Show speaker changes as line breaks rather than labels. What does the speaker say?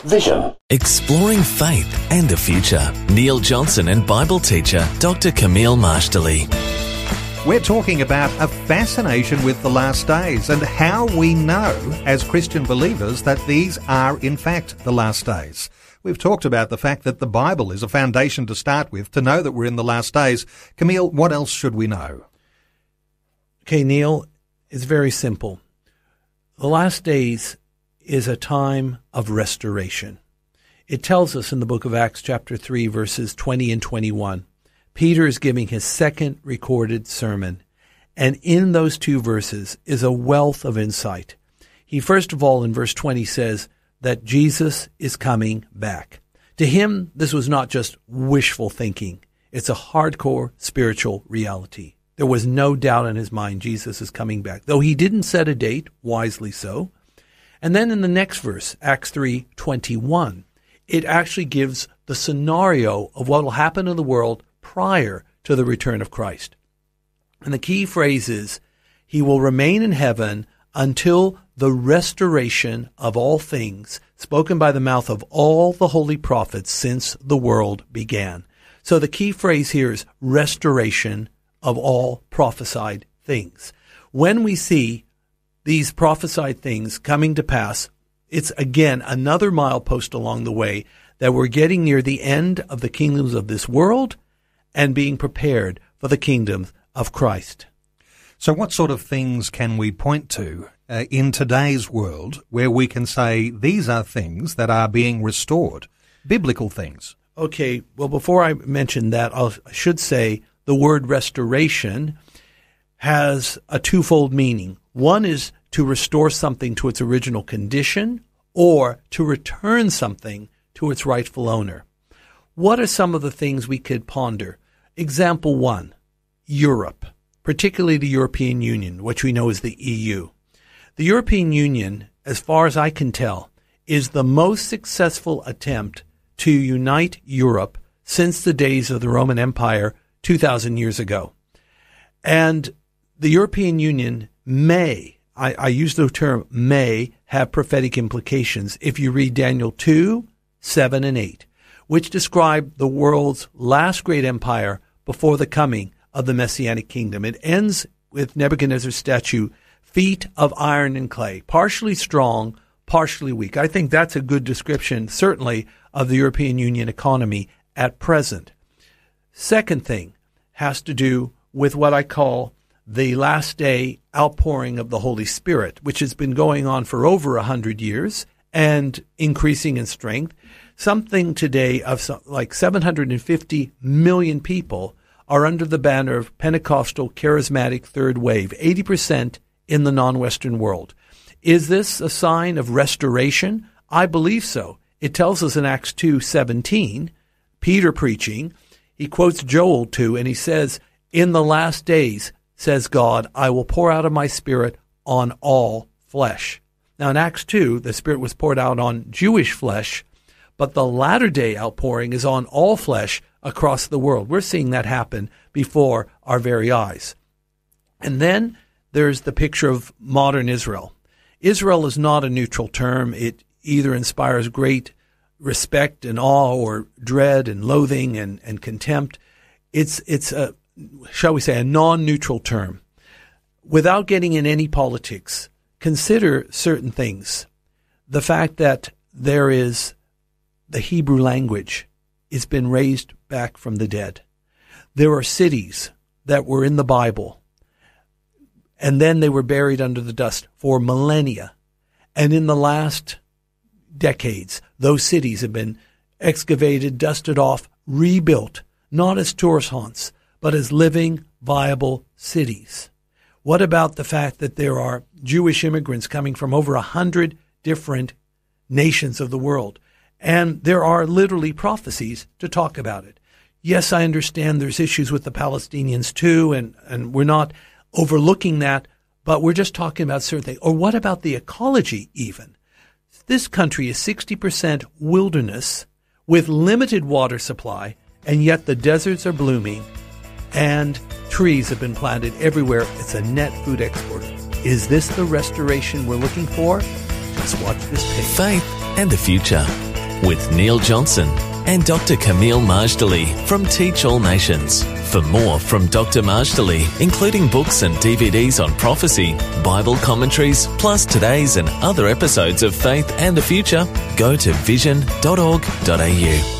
Vision.
Exploring faith and the future. Neil Johnson and Bible teacher Dr. Kameel Majdali.
We're talking about a fascination with the last days and how we know as Christian believers that these are in fact the last days. We've talked about the fact that the Bible is a foundation to start with to know that we're in the last days. Kameel, what else should we know?
Okay, Neil, it's very simple. The last days is a time of restoration. It tells us in the book of Acts, chapter 3, verses 20 and 21. Peter is giving his second recorded sermon. And in those two verses is a wealth of insight. He first of all, in verse 20, says that Jesus is coming back. To him, this was not just wishful thinking. It's a hardcore spiritual reality. There was no doubt in his mind Jesus is coming back, though he didn't set a date, wisely so. And then in the next verse, Acts 3:21, it actually gives the scenario of what will happen in the world prior to the return of Christ. And the key phrase is, he will remain in heaven until the restoration of all things spoken by the mouth of all the holy prophets since the world began. So the key phrase here is restoration of all prophesied things. When we see these prophesied things coming to pass, it's again another milepost along the way that we're getting near the end of the kingdoms of this world and being prepared for the kingdoms of Christ.
So, what sort of things can we point to uh, in today's world where we can say these are things that are being restored? Biblical things.
Okay, well, before I mention that, I'll, I should say the word restoration has a twofold meaning. One is to restore something to its original condition or to return something to its rightful owner. What are some of the things we could ponder? Example one Europe, particularly the European Union, which we know as the EU. The European Union, as far as I can tell, is the most successful attempt to unite Europe since the days of the Roman Empire 2,000 years ago. And the European Union may, I, I, use the term may, have prophetic implications if you read Daniel 2, 7, and 8, which describe the world's last great empire before the coming of the Messianic kingdom. It ends with Nebuchadnezzar's statue, feet of iron and clay, partially strong, partially weak. I think that's a good description, certainly, of the European Union economy at present. Second thing has to do with what I call the last day outpouring of the Holy Spirit, which has been going on for over a hundred years and increasing in strength. Something today of like 750 million people are under the banner of Pentecostal charismatic third wave, 80% in the non-Western world. Is this a sign of restoration? I believe so. It tells us in Acts 2:17, Peter preaching, he quotes Joel 2 and he says, "In the last days says God, I will pour out of my spirit on all flesh. Now, in Acts 2, the spirit was poured out on Jewish flesh, but the latter day outpouring is on all flesh across the world. We're seeing that happen before our very eyes. And then there's the picture of modern Israel. Israel is not a neutral term. It either inspires great respect and awe or dread and loathing and, and contempt. It's, it's a, shall we say, a non neutral term, without getting in any politics, consider certain things. The fact that there is the Hebrew language has been raised back from the dead. There are cities that were in the Bible, and then they were buried under the dust for millennia. And in the last decades, those cities have been excavated, dusted off, rebuilt, not as tourist haunts, but as living, viable cities. What about the fact that there are Jewish immigrants coming from over a hundred different nations of the world? And there are literally prophecies to talk about it. Yes, I understand there's issues with the Palestinians too, and, and we're not overlooking that, but we're just talking about certain things. Or what about the ecology even? This country is 60% wilderness with limited water supply, and yet the deserts are blooming and trees have been planted everywhere. It's a net food exporter. Is this the restoration we're looking for? Just watch this page.
Faith and the Future with Neil Johnson and Dr. Kameel Majdali from Teach All Nations. For more from Dr. Majdali, including books and DVDs on prophecy, Bible commentaries, plus today's and other episodes of Faith and the Future, go to vision.org.au.